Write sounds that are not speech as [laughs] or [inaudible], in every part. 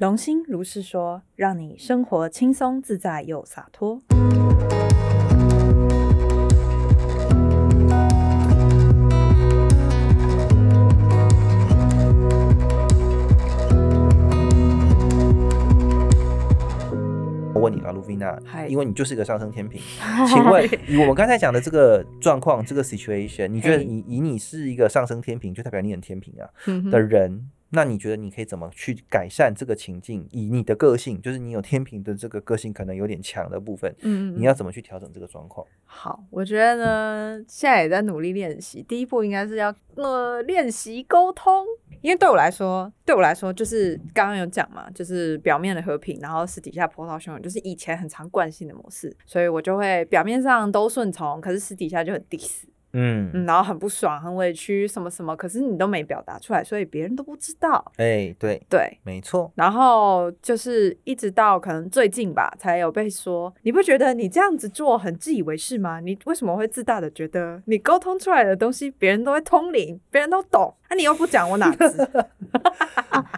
龙心如是说，让你生活轻松自在又洒脱。我问你了，卢菲娜嗨，因为你就是一个上升天平，[laughs] 请问以我们刚才讲的这个状况，这个 situation，你觉得嘿。你以你是一个上升天平，就代表你很天平啊的人，那你觉得你可以怎么去改善这个情境？以你的个性，就是你有天平的这个个性可能有点强的部分，嗯你要怎么去调整这个状况？好，我觉得呢，现在也在努力练习。第一步应该是要呃练习沟通，因为对我来说，对我来说就是刚刚有讲嘛，就是表面的和平，然后私底下波涛汹涌，就是以前很常惯性的模式，所以我就会表面上都顺从，可是私底下就很 diss，嗯，嗯，然后很不爽、很委屈什么什么，可是你都没表达出来，所以别人都不知道。哎，对，对，没错，然后就是一直到可能最近吧，才有被说，你不觉得你这样子做很自以为是吗？你为什么会自大的觉得你沟通出来的东西别人都会通灵，别人都懂，那、你又不讲，我哪知？[laughs]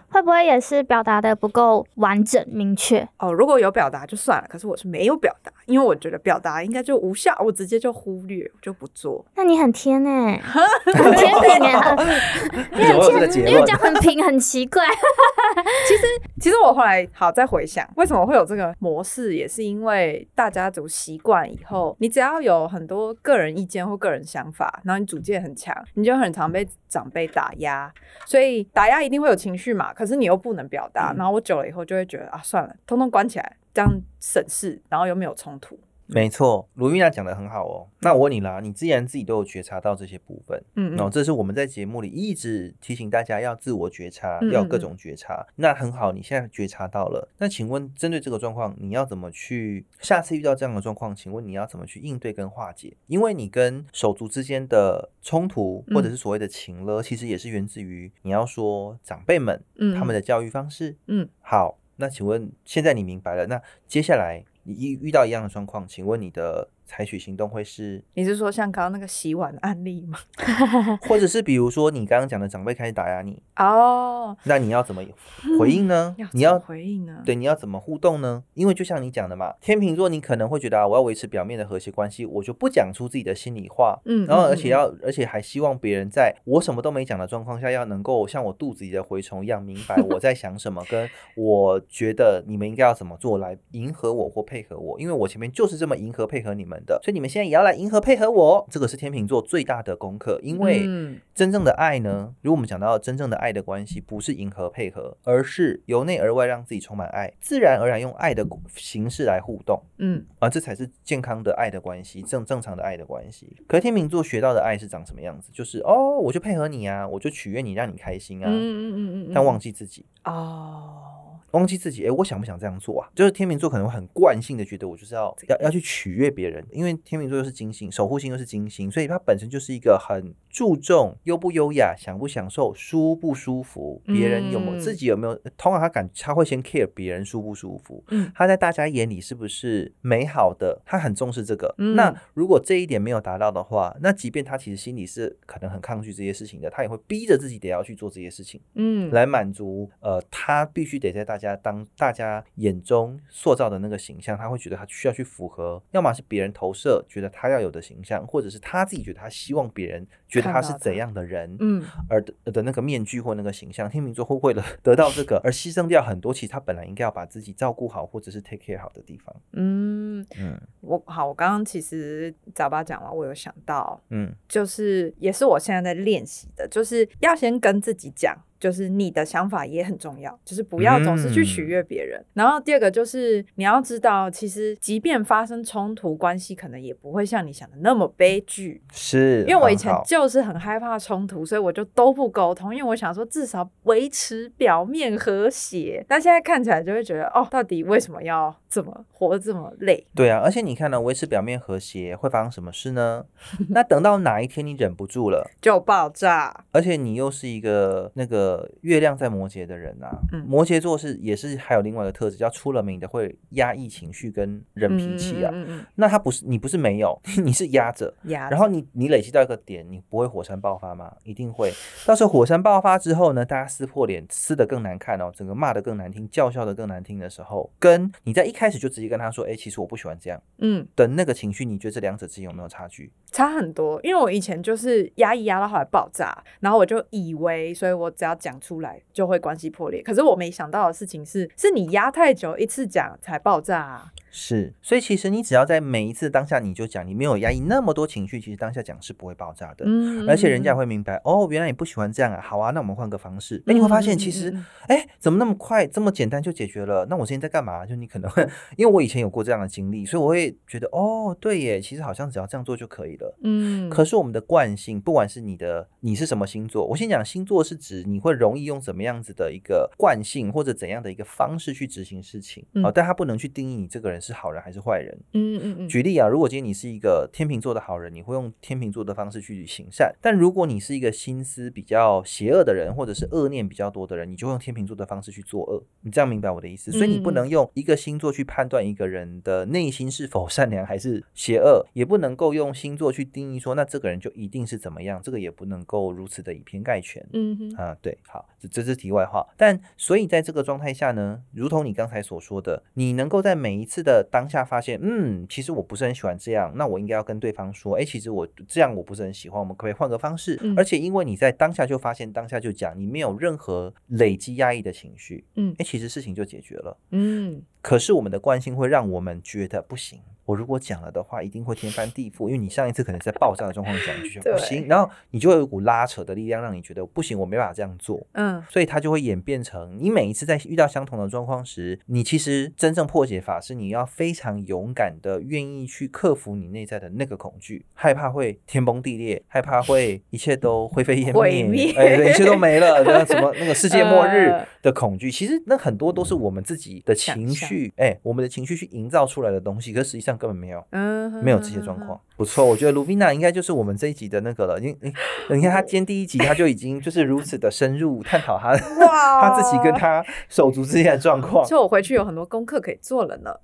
会不会也是表达的不够完整明确？哦，如果有表达就算了，可是我是没有表达，因为我觉得表达应该就无效，我直接就忽略，我就不做。那你很天哎、[laughs] 很天平哎、[laughs] 你怎么会有这个结论因为讲？很平很奇怪。[laughs] 其实我后来好再回想，为什么会有这个模式，也是因为大家族习惯以后，你只要有很多个人意见或个人想法，然后你主见很强，你就很常被长辈打压，所以打压一定会有情绪嘛，可是你又不能表达，然后我久了以后就会觉得啊，算了，通通关起来，这样省事，然后又没有冲突。没错，卢玉娜讲的很好哦。那我问你啦，你既然自己都有觉察到这些部分，嗯哦，这是我们在节目里一直提醒大家要自我觉察，嗯要各种觉察。那很好，你现在觉察到了。那请问，针对这个状况，你要怎么去？下次遇到这样的状况，请问你要怎么去应对跟化解？因为你跟手足之间的冲突，或者是所谓的情了，其实也是源自于你要说长辈们嗯他们的教育方式。嗯，好，那请问现在你明白了，那接下来你一遇到一样的状况，请问你的采取行动会是，你是说像刚刚那个洗碗的案例吗？[laughs] 或者是比如说你刚刚讲的长辈开始打压你，哦，那你要怎么 [laughs] 回应呢？要你要回应呢？对，你要怎么互动呢？因为就像你讲的嘛，天秤座你可能会觉得啊，我要维持表面的和谐关系，我就不讲出自己的心里话，嗯然后而且要，而且还希望别人在我什么都没讲的状况下，要能够像我肚子里的蛔虫一样明白我在想什么，跟我觉得你们应该要怎么做来迎合我或配合我，因为我前面就是这么迎合配合你们的，所以你们现在也要来迎合配合我，这个是天秤座最大的功课，因为。嗯真正的爱呢，如果我们讲到真正的爱的关系，不是迎合配合，而是由内而外让自己充满爱，自然而然用爱的形式来互动嗯啊，这才是健康的爱的关系，正正常的爱的关系。可是天秤座学到的爱是长什么样子？就是哦，我就配合你啊，我就取悦你，让你开心啊，嗯嗯嗯嗯，但忘记自己。哦，忘记自己，哎，我想不想这样做啊？就是天秤座可能会很惯性的觉得我就是要要要去取悦别人，因为天秤座又是金星，守护星又是金星，所以它本身就是一个很注重优不优雅、享不享受、舒不舒服，别人有没有、嗯自己有没有，通常他感他会先 care 别人舒不舒服，嗯他在大家眼里是不是美好的，他很重视这个。嗯那如果这一点没有达到的话，那即便他其实心里是可能很抗拒这些事情的，他也会逼着自己得要去做这些事情。嗯来满足呃，他必须得在大家当大家眼中塑造的那个形象，他会觉得他需要去符合，要么是别人投射觉得他要有的形象，或者是他自己觉得他希望别人觉得他是怎样的人，嗯而的的那个面具或那个形象，天秤座会为了 [laughs] 得到这个而牺牲掉很多，其实他本来应该要把自己照顾好或者是 take care 好的地方。嗯，嗯我好，我刚刚其实早八讲完，我有想到，嗯就是也是我现在在练习的，就是要先跟自己讲。就是你的想法也很重要，就是不要总是去取悦别人。然后第二个就是你要知道，其实即便发生冲突，关系可能也不会像你想的那么悲剧。是，因为我以前就是很害怕冲突，所以我就都不沟通，因为我想说至少维持表面和谐。但现在看起来就会觉得，哦，到底为什么要这么活得这么累？对啊，而且你看呢，维持表面和谐会发生什么事呢？[laughs] 那等到哪一天你忍不住了，就爆炸。而且你又是一个那个个月亮在摩羯的人啊，嗯摩羯座是也是还有另外一个特质，叫出了名的会压抑情绪跟忍脾气啊。嗯嗯嗯那他不是你不是没有，[laughs] 你是压着，嗯压着，然后你你累积到一个点，你不会火山爆发吗？一定会。到时候火山爆发之后呢，大家撕破脸，撕的更难看哦，整个骂的更难听，叫嚣的更难听的时候，跟你在一开始就直接跟他说，哎，其实我不喜欢这样嗯的那个情绪，你觉得这两者之间有没有差距？差很多，因为我以前就是压抑压到后来爆炸，然后我就以为，所以我只要讲出来就会关系破裂。可是我没想到的事情是，是你压太久，一次讲才爆炸、啊。是，所以其实你只要在每一次当下你就讲，你没有压抑那么多情绪，其实当下讲是不会爆炸的。嗯而且人家会明白哦，原来你不喜欢这样啊，好啊，那我们换个方式。哎，你会发现其实哎，怎么那么快，这么简单就解决了？那我现在在干嘛？就你可能会，因为我以前有过这样的经历，所以我会觉得哦，对耶，其实好像只要这样做就可以了。嗯，可是我们的惯性，不管是你的你是什么星座，我先讲星座是指你会容易用怎么样子的一个惯性或者怎样的一个方式去执行事情，嗯哦，但它不能去定义你这个人是好人还是坏人。嗯嗯嗯，举例啊，如果今天你是一个天秤座的好人，你会用天秤座的方式去行善；但如果你是一个心思比较邪恶的人，或者是恶念比较多的人，你就会用天秤座的方式去作恶。你这样明白我的意思？所以你不能用一个星座去判断一个人的内心是否善良还是邪恶，也不能够用星座去定义说那这个人就一定是怎么样，这个也不能够如此的以偏概全。嗯哼，啊，对，好，这这是题外话。但所以在这个状态下呢，如同你刚才所说的，你能够在每一次的当下发现，嗯，其实我不是很喜欢这样，那我应该要跟对方说，哎，其实我这样我不是很喜欢，我们可不可以换个方式？嗯而且因为你在当下就发现，当下就讲，你没有任何累积压抑的情绪，嗯哎，其实事情就解决了。嗯可是我们的惯性会让我们觉得不行。我如果讲了的话，一定会天翻地覆，因为你上一次可能在爆炸的状况讲，你就觉得不行，然后你就会有一股拉扯的力量，让你觉得不行，我没办法这样做。嗯所以它就会演变成，你每一次在遇到相同的状况时，你其实真正破解法是你要非常勇敢的，愿意去克服你内在的那个恐惧，害怕会天崩地裂，害怕会一切都灰飞烟 [laughs] 灭哎，对，一切都没了，那什么那个世界末日呃的恐惧，其实那很多都是我们自己的情绪，哎，我们的情绪去营造出来的东西，可实际上根本没有。嗯，没有这些状况，不错。我觉得卢宾娜应该就是我们这一集的那个了。因你你看他今天第一集他就已经就是如此的深入探讨他哇 [laughs] 他自己跟他手足之间的状况，就我回去有很多功课可以做了呢。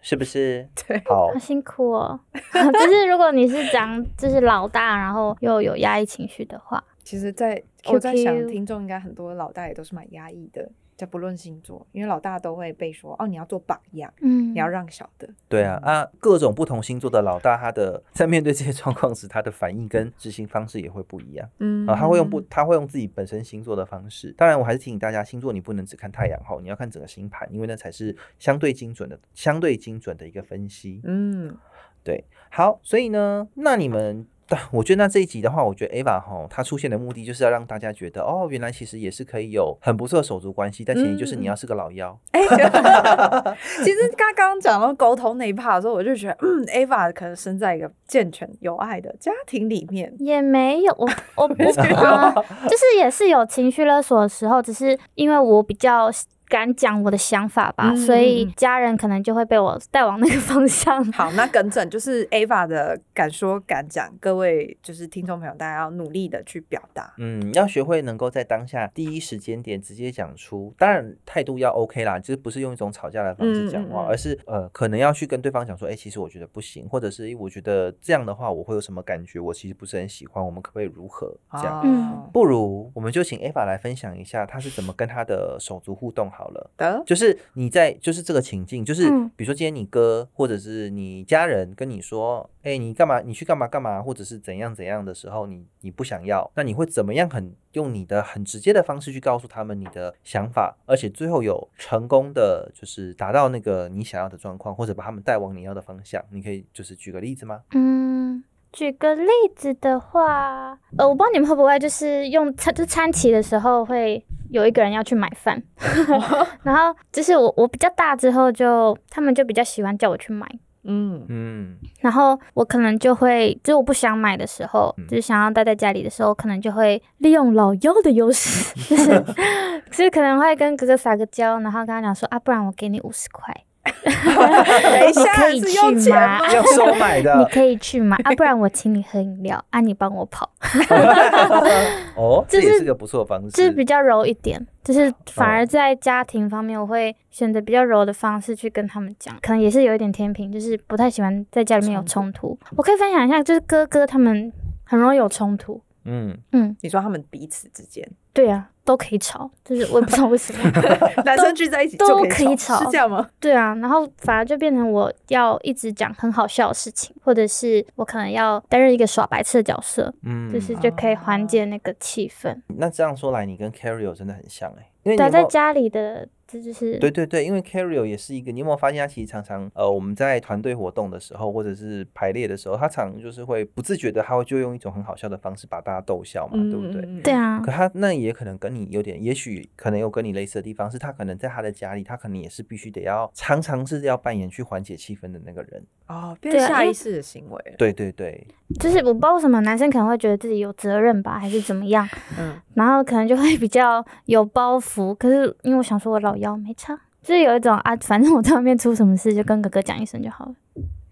是不是？[laughs] 对，好好，辛苦哦。[laughs] 就是如果你是讲就是老大，然后又有压抑情绪的话，其实在我在想，听众应该很多老大也都是蛮压抑的，就不论星座，因为老大都会被说哦，你要做榜样，嗯，你要让小的。对啊啊，各种不同星座的老大，他的在面对这些状况时，他的反应跟执行方式也会不一样嗯啊。他会用不，他会用自己本身星座的方式。当然，我还是提醒大家，星座你不能只看太阳哈，你要看整个星盘，因为那才是相对精准的、相对精准的一个分析。嗯，对，好，所以呢，那你们，但我觉得那这一集的话，我觉得 Ava 哈，她出现的目的就是要让大家觉得，哦，原来其实也是可以有很不错的手足关系，但前提就是你要是个老妖。哎、[laughs] 其实刚刚讲到沟通那一 part 的时候，我就觉得，嗯，Ava 可能生在一个健全有爱的家庭里面。也没有，我我我啊、就是也是有情绪勒索的时候，只是因为我比较敢讲我的想法吧，嗯所以家人可能就会被我带往那个方向。好，那更正就是 Ava 的敢说敢讲，各位就是听众朋友，大家要努力的去表达。嗯，要学会能够在当下第一时间点直接讲出，当然态度要 OK 啦，就是不是用一种吵架的方式讲话，而是呃，可能要去跟对方讲说，哎、其实我觉得不行，或者是诶我觉得这样的话我会有什么感觉，我其实不是很喜欢，我们可不可以如何这样？哦不如我们就请 Ava 来分享一下，她是怎么跟她的手足互动好了。的，就是你在就是这个情境，就是嗯比如说今天你哥或者是你家人跟你说，哎、你干嘛？你去干嘛干嘛？或者是怎样怎样的时候，你你不想要，那你会怎么样很用你的很直接的方式去告诉他们你的想法，而且最后有成功的就是达到那个你想要的状况，或者把他们带往你要的方向。你可以就是举个例子吗？嗯，举个例子的话，呃，我不知道你们会不会就是用餐就餐期的时候会有一个人要去买饭，[laughs] 然后就是我我比较大之后就他们就比较喜欢叫我去买。嗯。嗯。然后我可能就会，就是我不想买的时候，嗯。就是想要待在家里的时候，可能就会利用老幺的优势，就 [laughs] 是 [laughs] 就是可能会跟哥哥撒个娇，然后跟他讲说啊，不然我给你五十块，[laughs] 等一下可以是用去钱吗吗？要收买你可以去吗？啊，不然我请你喝饮料，啊，你帮我跑，[laughs] 哦，这是也是个不错的方式。就是比较柔一点，就是反哦而在家庭方面，我会选择比较柔的方式去跟他们讲，可能也是有一点天平，就是不太喜欢在家里面有冲突。我可以分享一下，就是哥哥他们很容易有冲突，嗯，嗯，你说他们彼此之间，对啊，都可以吵，就是我也不知道为什么。[laughs] 男生聚在一起都可以吵吵，是这样吗？对啊，然后反而就变成我要一直讲很好笑的事情，或者是我可能要担任一个耍白痴的角色，嗯就是就可以缓解那个气氛。那这样说来，你跟 Carrio 真的很像哎、因为你对啊，有没有在家里的这就是对对对，因为 Carrio 也是一个，你有没有发现他其实常常呃，我们在团队活动的时候，或者是排列的时候，他常常就是会不自觉的，他会就用一种很好笑的方式把大家逗笑嘛，对不对？嗯对，啊可，他那也可能跟你有点，也许可能有跟你类似的地方，是他可能在他的家里，他可能也是必须得要常常是要扮演去缓解气氛的那个人。哦，变对啊因为下意识的行为了。对对对，就是我不知道为什么男生可能会觉得自己有责任吧，还是怎么样，嗯，然后可能就会比较有包袱。可是因为我想说我老幺没差，就是有一种啊，反正我在外面出什么事就跟哥哥讲一声就好了。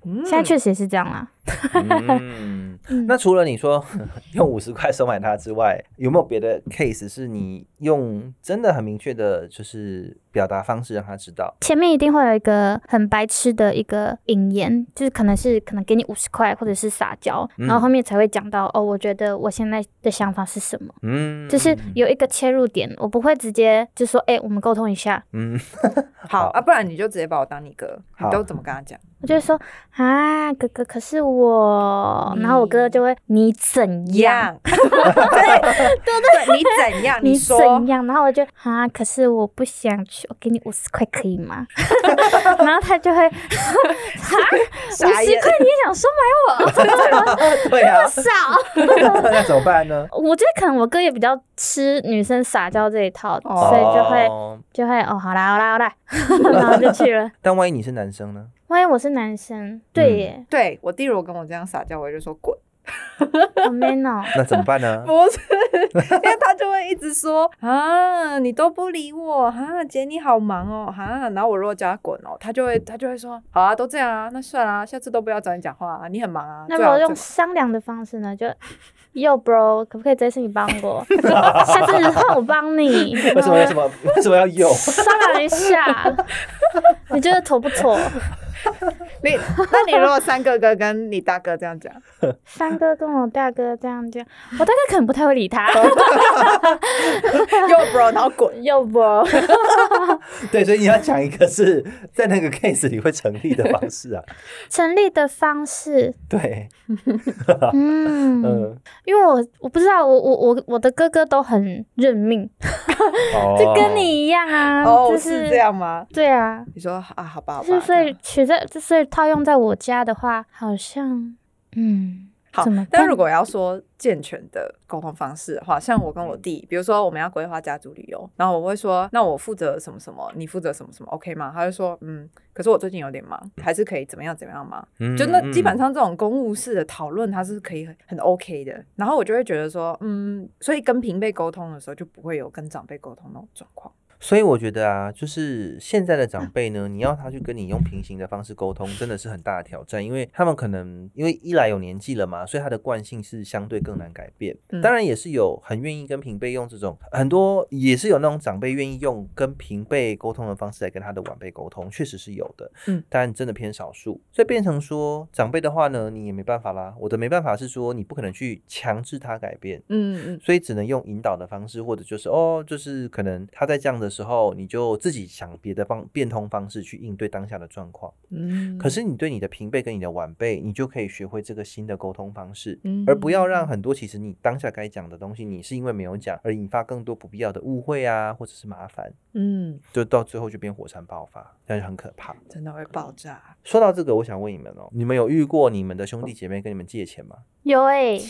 嗯现在确实也是这样啦。[laughs] 嗯，嗯那除了你说 [laughs] 用五十块收买他之外，有没有别的 case 是你用真的很明确的，就是表达方式让他知道？前面一定会有一个很白痴的一个引言，就是可能是可能给你五十块，或者是撒娇，嗯。然后后面才会讲到哦，我觉得我现在的想法是什么，嗯，就是有一个切入点，我不会直接就说哎、我们沟通一下，嗯，[laughs] 好啊，不然你就直接把我当你哥，你都怎么跟他讲？我就会说啊，哥哥，可是我，然后我哥就会你怎样？[laughs] 对对对，你怎样？[laughs] 你说。怎样？然后我就啊，可是我不想去，我给你五十块可以吗？[laughs] 然后他就会 [laughs] 哈，五十块你也想收买我？[laughs] 对啊，少。那怎么办呢？我觉得可能我哥也比较吃女生撒娇这一套，哦所以就会哦就会哦，好啦好啦好啦，然后就去了。但万一你是男生呢？万一我是男生，对耶，对我弟如果跟我这样撒娇，我就说滚。好 man 哦。那怎么办呢？[laughs] 不是，[laughs] 因为他就会一直说啊，你都不理我，哈、姐你好忙哦，哈、然后我如果叫他滚哦，他就会他就会说，好啊，都这样啊，那算啦、下次都不要找你讲话啊，你很忙啊。那如果用商量的方式呢？就 Yo bro，可不可以这次你帮我？下次换我帮你。[laughs] 为什么为什么为什么要有？商量一下，你觉得妥不妥？你，[laughs] 那你如果三哥哥跟你大哥这样讲，三哥跟我大哥这样讲，我大哥可能不太会理他。[laughs] 又 bro，然后滚。[laughs] Yo bro，对，所以你要讲一个是在那个 case 里会成立的方式啊。成立的方式，对，嗯，嗯，因为我我不知道，我我我我的哥哥都很认命，哦就跟你一样啊，哦，就是这样吗？对啊，你说啊，好吧，好吧。就是所以取在，就所以套用在我家的话，好像嗯，好但如果要说健全的沟通方式的话，像我跟我弟，比如说我们要规划家族旅游，然后我会说，那我负责什么什么，你负责什么什么，OK 吗？他就说，嗯，可是我最近有点忙，还是可以怎么样怎么样吗？嗯就那基本嗯上这种公务式的讨论，它是可以很很 OK 的。然后我就会觉得说，嗯，所以跟平辈沟通的时候，就不会有跟长辈沟通那种状况。所以我觉得啊，就是现在的长辈呢，你要他去跟你用平行的方式沟通，真的是很大的挑战，因为他们可能因为一来有年纪了嘛，所以他的惯性是相对更难改变。嗯当然也是有很愿意跟平辈用这种，很多也是有那种长辈愿意用跟平辈沟通的方式来跟他的晚辈沟通，确实是有的。嗯，但真的偏少数，所以变成说长辈的话呢，你也没办法啦。我的没办法是说，你不可能去强制他改变。嗯嗯所以只能用引导的方式，或者就是哦，就是可能他在这样的时候，你就自己想别的方变通方式去应对当下的状况。嗯。可是你对你的平辈跟你的晚辈，你就可以学会这个新的沟通方式，嗯而不要让很多其实你当下该讲的东西，你是因为没有讲而引发更多不必要的误会啊，或者是麻烦，嗯，就到最后就变火山爆发，这样就很可怕。真的会爆炸。说到这个，我想问你们哦，你们有遇过你们的兄弟姐妹跟你们借钱吗？有诶、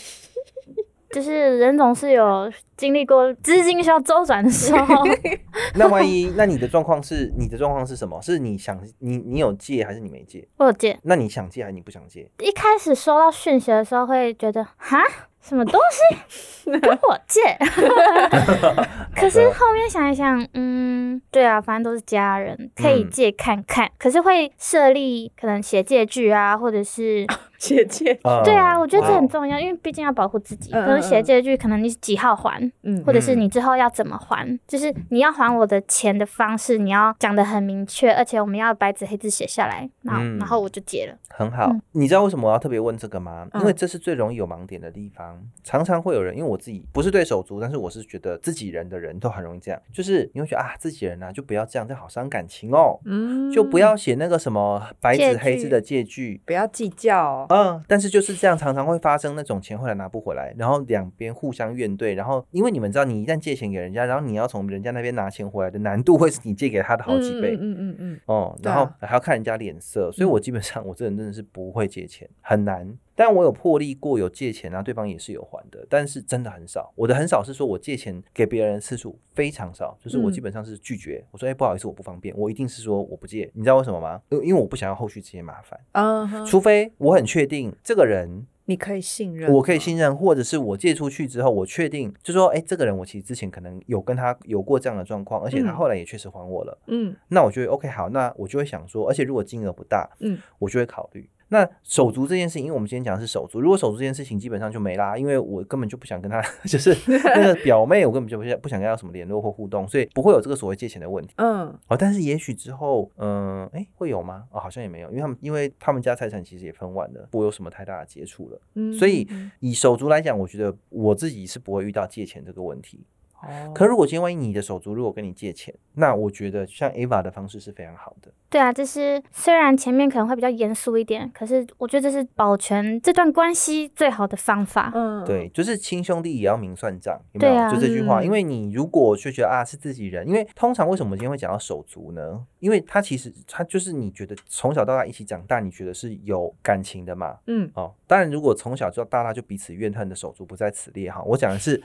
就是人总是有经历过资金需要周转的时候，[laughs] 那万一，那你的状况是，你的状况是什么？是你想你你有借还是你没借？我有借。那你想借还是你不想借？一开始收到讯息的时候，会觉得哈什么东西 [laughs] 跟我借？[laughs] 可是后面想一想，嗯，对啊，反正都是家人，可以嗯借看看。可是会设立可能写借据啊，或者是 [laughs] 姐姐，嗯对啊，我觉得这很重要，因为毕竟要保护自己。嗯可能写借据，可能你几号还，嗯或者是嗯你之后要怎么还，就是你要还我的钱的方式，你要讲的很明确，而且我们要白纸黑字写下来，然后、嗯然后我就结了。很好，嗯你知道为什么我要特别问这个吗？嗯因为这是最容易有盲点的地方。常常会有人，因为我自己不是对手足，但是我是觉得自己人的人都很容易这样，就是你会觉得啊，自己人啊就不要这样，这好伤感情哦，嗯就不要写那个什么白纸黑字的借据。不要计较哦。嗯，但是就是这样，常常会发生那种钱后来拿不回来，然后两边互相怨对，然后因为你们知道，你一旦借钱给人家，然后你要从人家那边拿钱回来的难度会是你借给他的好几倍。嗯嗯嗯嗯哦，对然后啊还要看人家脸色，所以我基本上我这人真的是不会借钱，很难。但我有破例过有借钱啊，对方也是有还的，但是真的很少。我的很少是说我借钱给别人的次数非常少，就是我嗯基本上是拒绝，我说哎、不好意思我不方便，我一定是说我不借。你知道为什么吗？因为因为我不想要后续这些麻烦，嗯哼，除非我很确定这个人你可以信任，我可以信任，或者是我借出去之后，我确定就说，哎、这个人我其实之前可能有跟他有过这样的状况，而且他嗯后来也确实还我了。嗯那我觉得 OK 好，那我就会想说，而且如果金额不大，嗯，我就会考虑。那手足这件事情，因为我们今天讲的是手足，如果手足这件事情基本上就没啦，因为我根本就不想跟他，[laughs] 就是那个表妹，我根本就不想不想跟他有什么联络或互动，所以不会有这个所谓借钱的问题。嗯哦，但是也许之后，嗯、哎、会有吗？哦，好像也没有，因为他们因为他们家财产其实也分完了，不会有什么太大的接触了。嗯，所以嗯以手足来讲，我觉得我自己是不会遇到借钱这个问题。哦可如果今天万一你的手足如果跟你借钱，那我觉得像 Ava 的方式是非常好的。对啊，这是虽然前面可能会比较严肃一点，可是我觉得这是保全这段关系最好的方法。嗯对，就是亲兄弟也要明算账，有没有？对啊就这句话，嗯因为你如果就觉得啊是自己人，因为通常为什么我们今天会讲到手足呢？因为他其实他就是你觉得从小到大一起长大，你觉得是有感情的嘛？嗯哦，当然，如果从小就到大就彼此怨恨的手足不在此列哈。我讲的是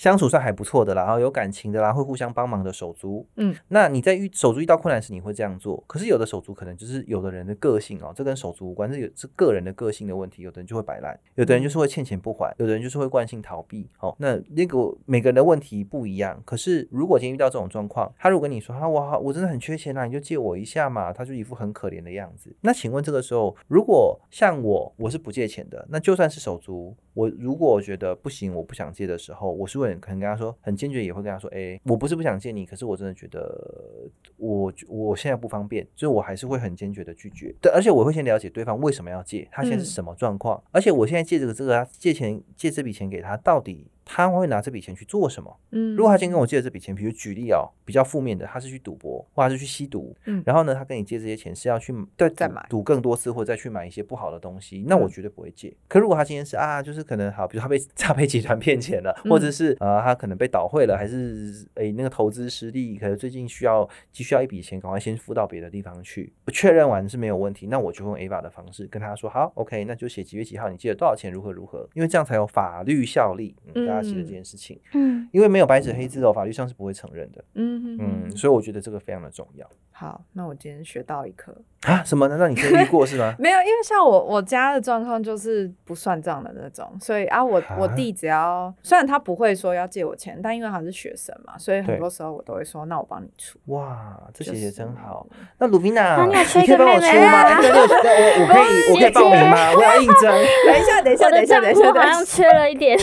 相处算还不错的啦，然后有感情的啦，会互相帮忙的手足。嗯，那你在遇手足遇到困难时，你会这样做。可是有的手足可能就是有的人的个性哦，这跟手足无关，是有是个人的个性的问题。有的人就会摆烂，有的人就是会欠钱不还，有的人就是会惯性逃避。哦，那那个每个人的问题不一样。可是如果今天遇到这种状况，他如果跟你说啊，我好我真的很缺钱啊，你就借我一下嘛，他就一副很可怜的样子。那请问这个时候，如果像我，我是不借钱的，那就算是手足，我如果觉得不行，我不想借的时候，我是会很可能跟他说，很坚决也会跟他说，哎、我不是不想借你，可是我真的觉得我我现在不方便，所以我还是会很坚决的拒绝。对，而且我会先了解对方为什么要借，他现在是嗯。什么状况，而且我现在借这个这个借钱借这笔钱给他，到底他会拿这笔钱去做什么？嗯，如果他今天跟我借的这笔钱，比如举例哦，比较负面的，他是去赌博，或者是去吸毒，嗯然后呢，他跟你借这些钱是要去再再买赌更多次，或者再去买一些不好的东西，那我嗯绝对不会借。可如果他今天是啊，就是可能好，比如他被诈骗集团骗钱了，或者嗯是呃他可能被倒汇了，还是诶那个投资失利，可能最近需要急需要一笔钱，赶快先付到别的地方去，确认完是没有问题，那我就用 AVA 的方式跟他说，好，OK，那就写几月几号你借了多少钱，如何如何，因为这样才有法律效力。嗯，大家记得这件事情。嗯，因为没有白纸黑字哦，法律上是不会承认的。嗯嗯嗯，所以我觉得这个非常的重要好，那我今天学到一课。啊。什么？难道你经历过是吗？[laughs] 没有，因为像我我家的状况就是不算账的那种，所以啊，我我啊弟只要虽然他不会说要借我钱，但因为他是学生嘛，所以很多时候我都会说，那我帮你出。哇，这姐姐真好。那鲁宾娜，你可以帮我出吗？我我可以我可以报名吗？我要应征。[laughs] 等一下，等一下，等一下，等一下，户好像等一下。缺了一点。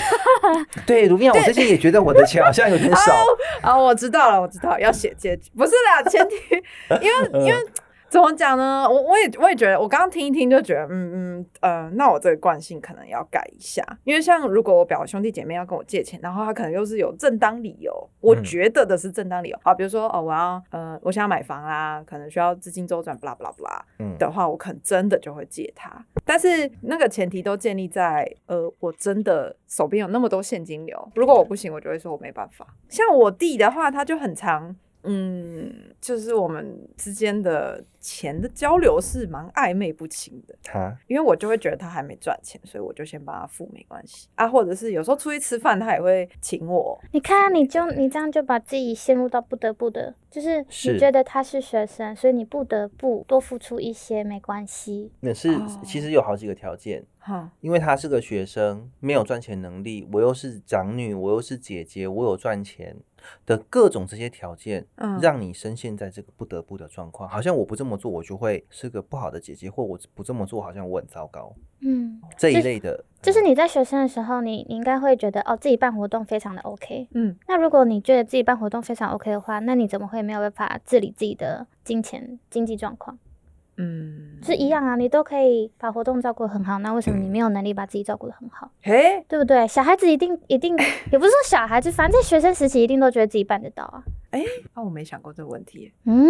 [laughs] 对，卢米娅，我最近也觉得我的钱好像有点少。啊，[laughs] 我知道了，我知道要写借据，不是啦，前提因为因为怎么讲呢？我我也我也觉得，我刚刚听一听就觉得，嗯嗯呃，那我这个惯性可能要改一下，因为像如果我表兄弟姐妹要跟我借钱，然后他可能又是有正当理由，我嗯觉得的是正当理由，啊，比如说哦，我要呃，我想要买房啦，可能需要资金周转，blah blah blah 嗯，的话，我可能真的就会借他，但是那个前提都建立在呃，我真的手边有那么多现金流，如果我不行，我就会说我没办法。像我弟的话，他就很常。嗯，就是我们之间的钱的交流是蛮暧昧不清的，他因为我就会觉得他还没赚钱，所以我就先帮他付，没关系啊。或者是有时候出去吃饭，他也会请我，你看，你就你这样就把自己陷入到不得不的，就是是你觉得他是学生，所以你不得不多付出一些，没关系。那是哦其实有好几个条件。好，因为他是个学生，没有赚钱能力，我又是长女，我又是姐姐，我有赚钱的各种这些条件，嗯让你深陷在这个不得不的状况。好像我不这么做，我就会是个不好的姐姐，或我不这么做，好像我很糟糕嗯，这一类的。就是嗯你在学生的时候，你你应该会觉得哦，自己办活动非常的 OK。嗯，那如果你觉得自己办活动非常 OK 的话，那你怎么会没有办法治理自己的金钱经济状况？嗯，是一样啊，你都可以把活动照顾得很好，那为什么你没有能力把自己照顾的很好？嘿，对不对？小孩子一定一定，[laughs] 也不是说小孩子，反正在学生时期一定都觉得自己办得到啊。啊，我没想过这个问题。嗯，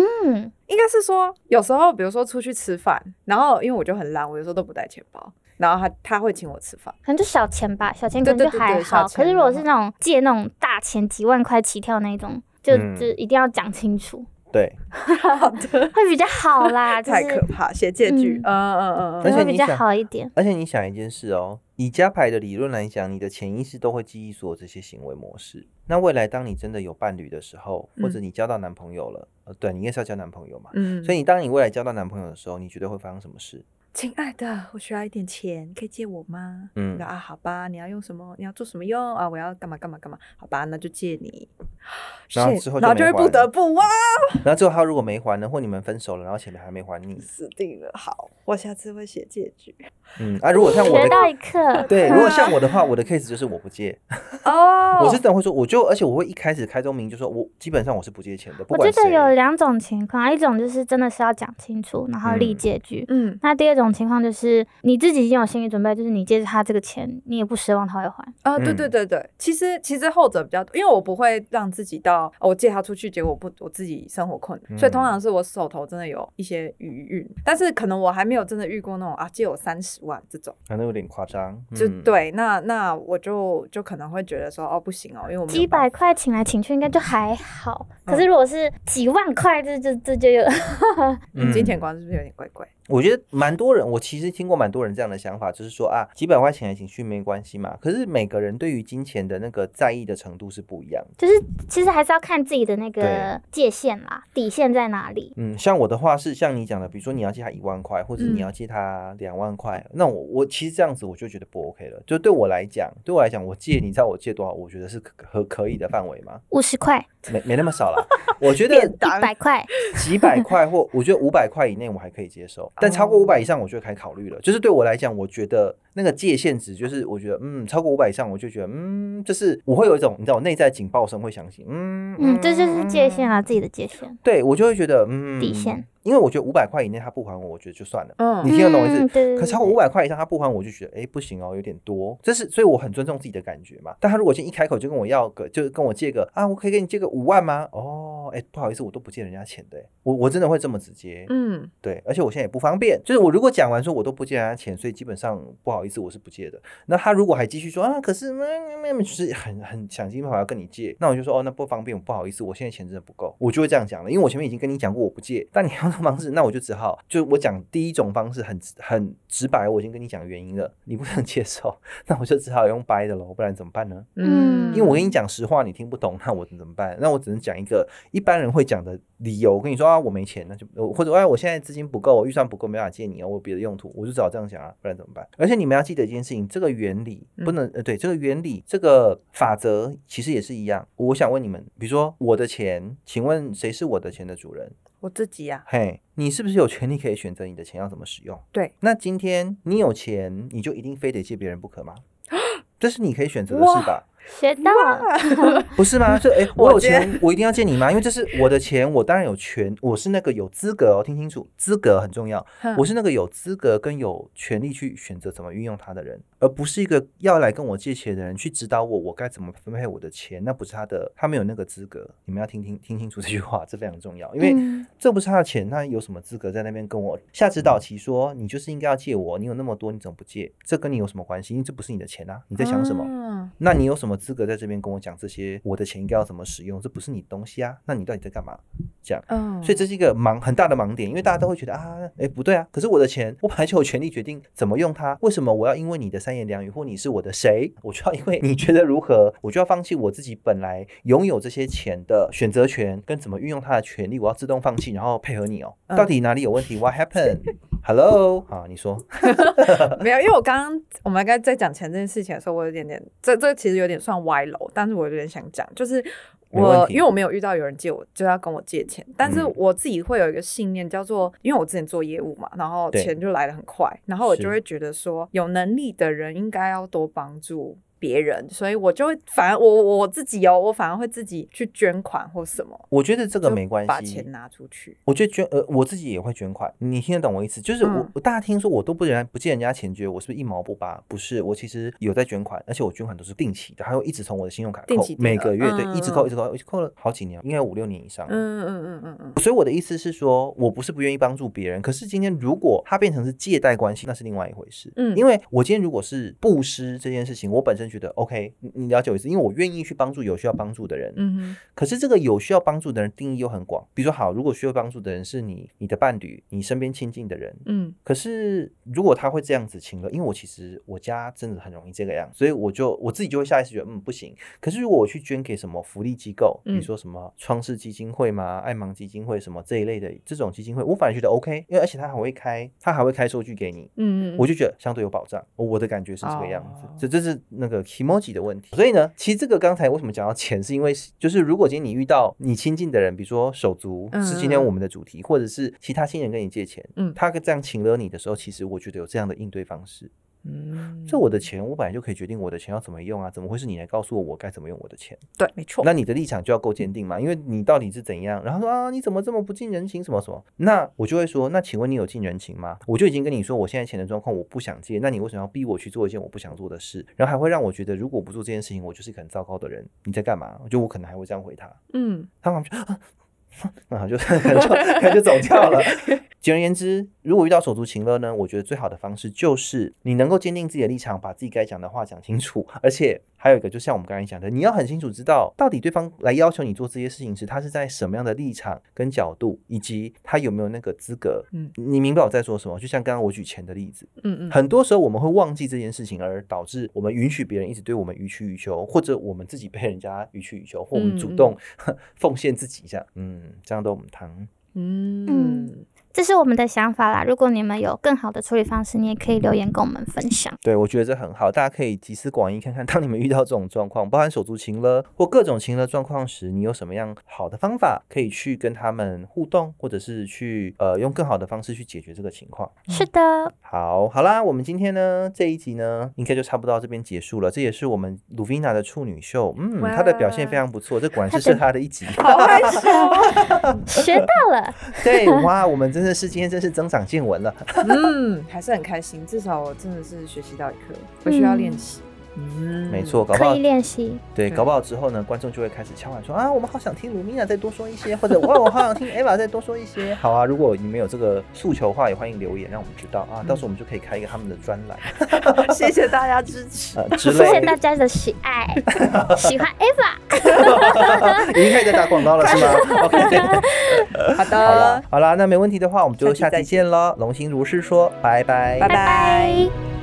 应该是说，有时候比如说出去吃饭，然后因为我就很懒，我有时候都不带钱包，然后他他会请我吃饭。可能就小钱吧，小钱可能就还好。可是如果是那种借那种大钱几万块起跳那一种，就嗯就一定要讲清楚，对，好的，会比较好啦，[laughs] 就太可怕，写借据，嗯嗯嗯而嗯会比较且你想好一点。而且你想一件事哦，以加牌的理论来讲，你的潜意识都会记忆所有这些行为模式。那未来当你真的有伴侣的时候，或者嗯你交到男朋友了，呃，对你应该是要交男朋友嘛。嗯，所以你当你未来交到男朋友的时候，你觉得会发生什么事？亲爱的，我需要一点钱，可以借我吗？嗯那啊，好吧，你要用什么？你要做什么用啊？我要干嘛干嘛干嘛？好吧，那就借你。然后之后就然后就会不得不哇，然后最后他如果没还呢，或你们分手了，然后钱还没还你，死定了。好，我下次会写借据。嗯啊，如果像我的学到一课，对，如果像我的话，我的 case 就是我不借，[laughs] 哦我是真的会说，我就而且我会一开始开宗明就说，我基本上我是不借钱的，不我。觉得有两种情况，一种就是真的是要讲清楚，然后立嗯借据。嗯那第二种情况就是你自己已经有心理准备，就是你借他这个钱，你也不奢望他会还。啊，对嗯。对对对，其实其实后者比较多，因为我不会让自己到、哦我借他出去，结果不我自己生活困难，所以通嗯。常是我手头真的有一些余裕，但是可能我还没有真的遇过那种啊借我三十万这种，可能有点夸张，就嗯，对，那那我就就可能会觉得说哦不行哦，因为我们几百块请来请去应该就还好，可嗯是如果是几万块，这这这就有嗯。[laughs] 金钱观是不是有点怪怪？我觉得蛮多人，我其实听过蛮多人这样的想法，就是说啊，几百块钱来请去没关系嘛。可是每个人对于金钱的那个在意的程度是不一样的。就是其实还是要看自己的那个界限啦，底线在哪里。嗯，像我的话是像你讲的，比如说你要借他一万块，或者嗯你要借他两万块，那我我其实这样子我就觉得不 OK 了。就对我来讲，对我来讲，我借你知道我借多少？我觉得是可可可以的范围吗？五十块、没没那么少了。我觉得 [laughs] 便一百块，[laughs] 几百块或我觉得五百块以内我还可以接受，但超过五百以上我就开始考虑了。就是对我来讲，我觉得那个界限值就是我觉得嗯超过五百以上我就觉得嗯就是我会有一种你知道我内在警报声会响起，嗯嗯，这就是界限啊，自己的界限。对我就会觉得嗯底线，因为我觉得五百块以内他不还我，我觉得就算了。嗯你听得懂我意思？可超过五百块以上他不还我，就觉得哎、诶不行哦，有点多。这是所以我很尊重自己的感觉嘛。但他如果今天一开口就跟我要个，就跟我借个啊，我可以给你借个五万吗？哦，哎、不好意思，我都不借人家钱的、诶我我真的会这么直接。嗯对，而且我现在也不方便，就是我如果讲完说我都不借人家钱，所以基本上不好意思，我是不借的。那他如果还继续说啊，可是就是很很想尽办法要跟你借，那我就说哦，那不方便，不好意思，我现在钱真的不够，我就会这样讲了，因为我前面已经跟你讲过我不借，但你要这种方式，[laughs] 那我就只好就我讲第一种方式很很直白，我已经跟你讲原因了，你不能接受，那我就只好用掰的喽，不然怎么办呢？嗯因为我跟你讲实话，你听不懂，那我怎么办？那我只能讲一个一般人会讲的理由。我跟你说啊，我没钱，那就或者哎，我现在资金不够，我预算不够，没办法借你啊，我有别的用途，我就只好这样讲啊，不然怎么办？而且你们要记得一件事情，这个原理不能、呃，对，这个原理这个法则其实也是一样。我想问你们，比如说我的钱，请问谁是我的钱的主人？我自己呀、嘿，你是不是有权利可以选择你的钱要怎么使用？对，那今天你有钱，你就一定非得借别人不可吗？[gasps] 这是你可以选择的事吧？学到了，[laughs] [laughs] 不是吗？就哎、[laughs] 我有钱，我一定要借你吗？因为这是我的钱，我当然有权，我是那个有资格哦，听清楚，资格很重要。我是那个有资格跟有权利去选择怎么运用它的人，而不是一个要来跟我借钱的人去指导我我该怎么分配我的钱，那不是他的，他没有那个资格。你们要听听听清楚这句话，[laughs] 这非常重要，因为嗯这不是他的钱，那有什么资格在那边跟我下指导棋说你就是应该要借我，你有那么多，你怎么不借？这跟你有什么关系？因为这不是你的钱啊，你在想什么？嗯那你有什么资格在这边跟我讲这些？我的钱应该要怎么使用？这不是你东西啊！那你到底在干嘛？这样，嗯所以这是一个盲很大的盲点，因为大家都会觉得啊，哎不对啊，可是我的钱我本来就有权利决定怎么用它，为什么我要因为你的三言两语，或你是我的谁，我就要因为你觉得如何，我就要放弃我自己本来拥有这些钱的选择权跟怎么运用它的权利，我要自动放弃，然后配合你哦。嗯到底哪里有问题？What happened？Hello，[laughs] 好，你说，[laughs] 没有，因为我刚刚我们刚才在讲钱这件事情的时候，我有点点这这其实有点算歪楼，但是我有点想讲，就是我因为我没有遇到有人借我就要跟我借钱，但是嗯。我自己会有一个信念叫做，因为我之前做业务嘛，然后钱就来的很快，然后我就会觉得说，有能力的人应该要多帮助。别人，所以我就会反而我我自己哦，我反而会自己去捐款或什么，我觉得这个没关系，把钱拿出去。我觉得捐呃，我自己也会捐款，你听得懂我意思？就是我、嗯我大家听说我都不人不借人家钱捐，我是不是一毛不拔？不是，我其实有在捐款，而且我捐款都是定期的，还会一直从我的信用卡扣定期，定每个月对嗯一直扣一直扣，一直扣了好几年，应该有五六年以上。嗯嗯嗯嗯嗯，所以我的意思是说，我不是不愿意帮助别人，可是今天如果它变成是借贷关系，那是另外一回事。嗯因为我今天如果是布施这件事情，我本身觉得 OK，你你了解我意思，因为我愿意去帮助有需要帮助的人。嗯哼，可是这个有需要帮助的人定义又很广，比如说好，如果需要帮助的人是你、你的伴侣、你身边亲近的人，嗯。可是如果他会这样子请了，因为我其实我家真的很容易这个样，所以我就我自己就会下意识觉得嗯不行。可是如果我去捐给什么福利机构，比如嗯。说什么创世基金会嘛、爱盲基金会什么这一类的这种基金会，我反而觉得 OK，因为而且他还会开他还会开收据给你，嗯嗯，我就觉得相对有保障，我的感觉是这个样子。哦，这这是那个 emoji 的问题。所以呢，其实这个刚才为什么讲到钱，是因为就是如果今天你遇到你亲近的人，比如说手足嗯是今天我们的主题，或者是其他亲人跟你借钱，嗯他这样请了你的时候，其实我觉得有这样的应对方式。嗯，这我的钱，我本来就可以决定我的钱要怎么用啊，怎么会是你来告诉我我该怎么用我的钱？对，没错。那你的立场就要够坚定嘛，因为你到底是怎样，然后说啊你怎么这么不近人情什么什么，那我就会说，那请问你有近人情吗？我就已经跟你说我现在钱的状况我不想借，那你为什么要逼我去做一件我不想做的事？然后还会让我觉得如果不做这件事情，我就是一个很糟糕的人，你在干嘛？就我可能还会这样回他，嗯他好像。啊那 [laughs] 就可 [laughs] 能就可能就走掉了。[laughs] 简而言之，如果遇到手足情乐呢，我觉得最好的方式就是你能够坚定自己的立场，把自己该讲的话讲清楚，而且还有一个，就像我们刚才讲的，你要很清楚知道到底对方来要求你做这些事情时，他是在什么样的立场跟角度，以及他有没有那个资格。嗯你明白我在说什么？就像刚刚我举钱的例子，嗯嗯，很多时候我们会忘记这件事情，而导致我们允许别人一直对我们予取予求，或者我们自己被人家予取予求，或我们主嗯动 [laughs] 奉献自己一下，嗯，这样都我们谈。嗯这是我们的想法啦。如果你们有更好的处理方式，你也可以留言跟我们分享。对，我觉得这很好，大家可以集思广益，看看当你们遇到这种状况，包含手足情了或各种情了状况时，你有什么样好的方法可以去跟他们互动，或者是去呃用更好的方式去解决这个情况。是的，好，好啦，我们今天呢这一集呢，应该就差不多到这边结束了。这也是我们鲁 v i n a 的处女秀，嗯，她的表现非常不错，这果然是 [laughs] 是她的一集。好害羞哦。[laughs] [laughs] 学到了。对，哇，我们真这是今天真是增长见闻了。[laughs] 嗯，还是很开心，至少我真的是学习到一课，不需要练习。嗯，没错，搞不好可以练习。对，搞不好之后呢，观众就会开始敲碗说啊，我们好想听卢米娜再多说一些，或者哇，我好想听 Eva 再多说一些。[laughs] 好啊，如果你们有这个诉求的话，也欢迎留言让我们知道啊，到时候我们就可以开一个他们的专栏 [laughs] 谢谢大家支持。[laughs] 谢谢。大家的喜爱，喜欢 Eva。已经开始在打广告了是吗？OK，好好了的，好啦，那没问题的话，我们就下期见喽。龙心如是说，拜拜拜拜拜。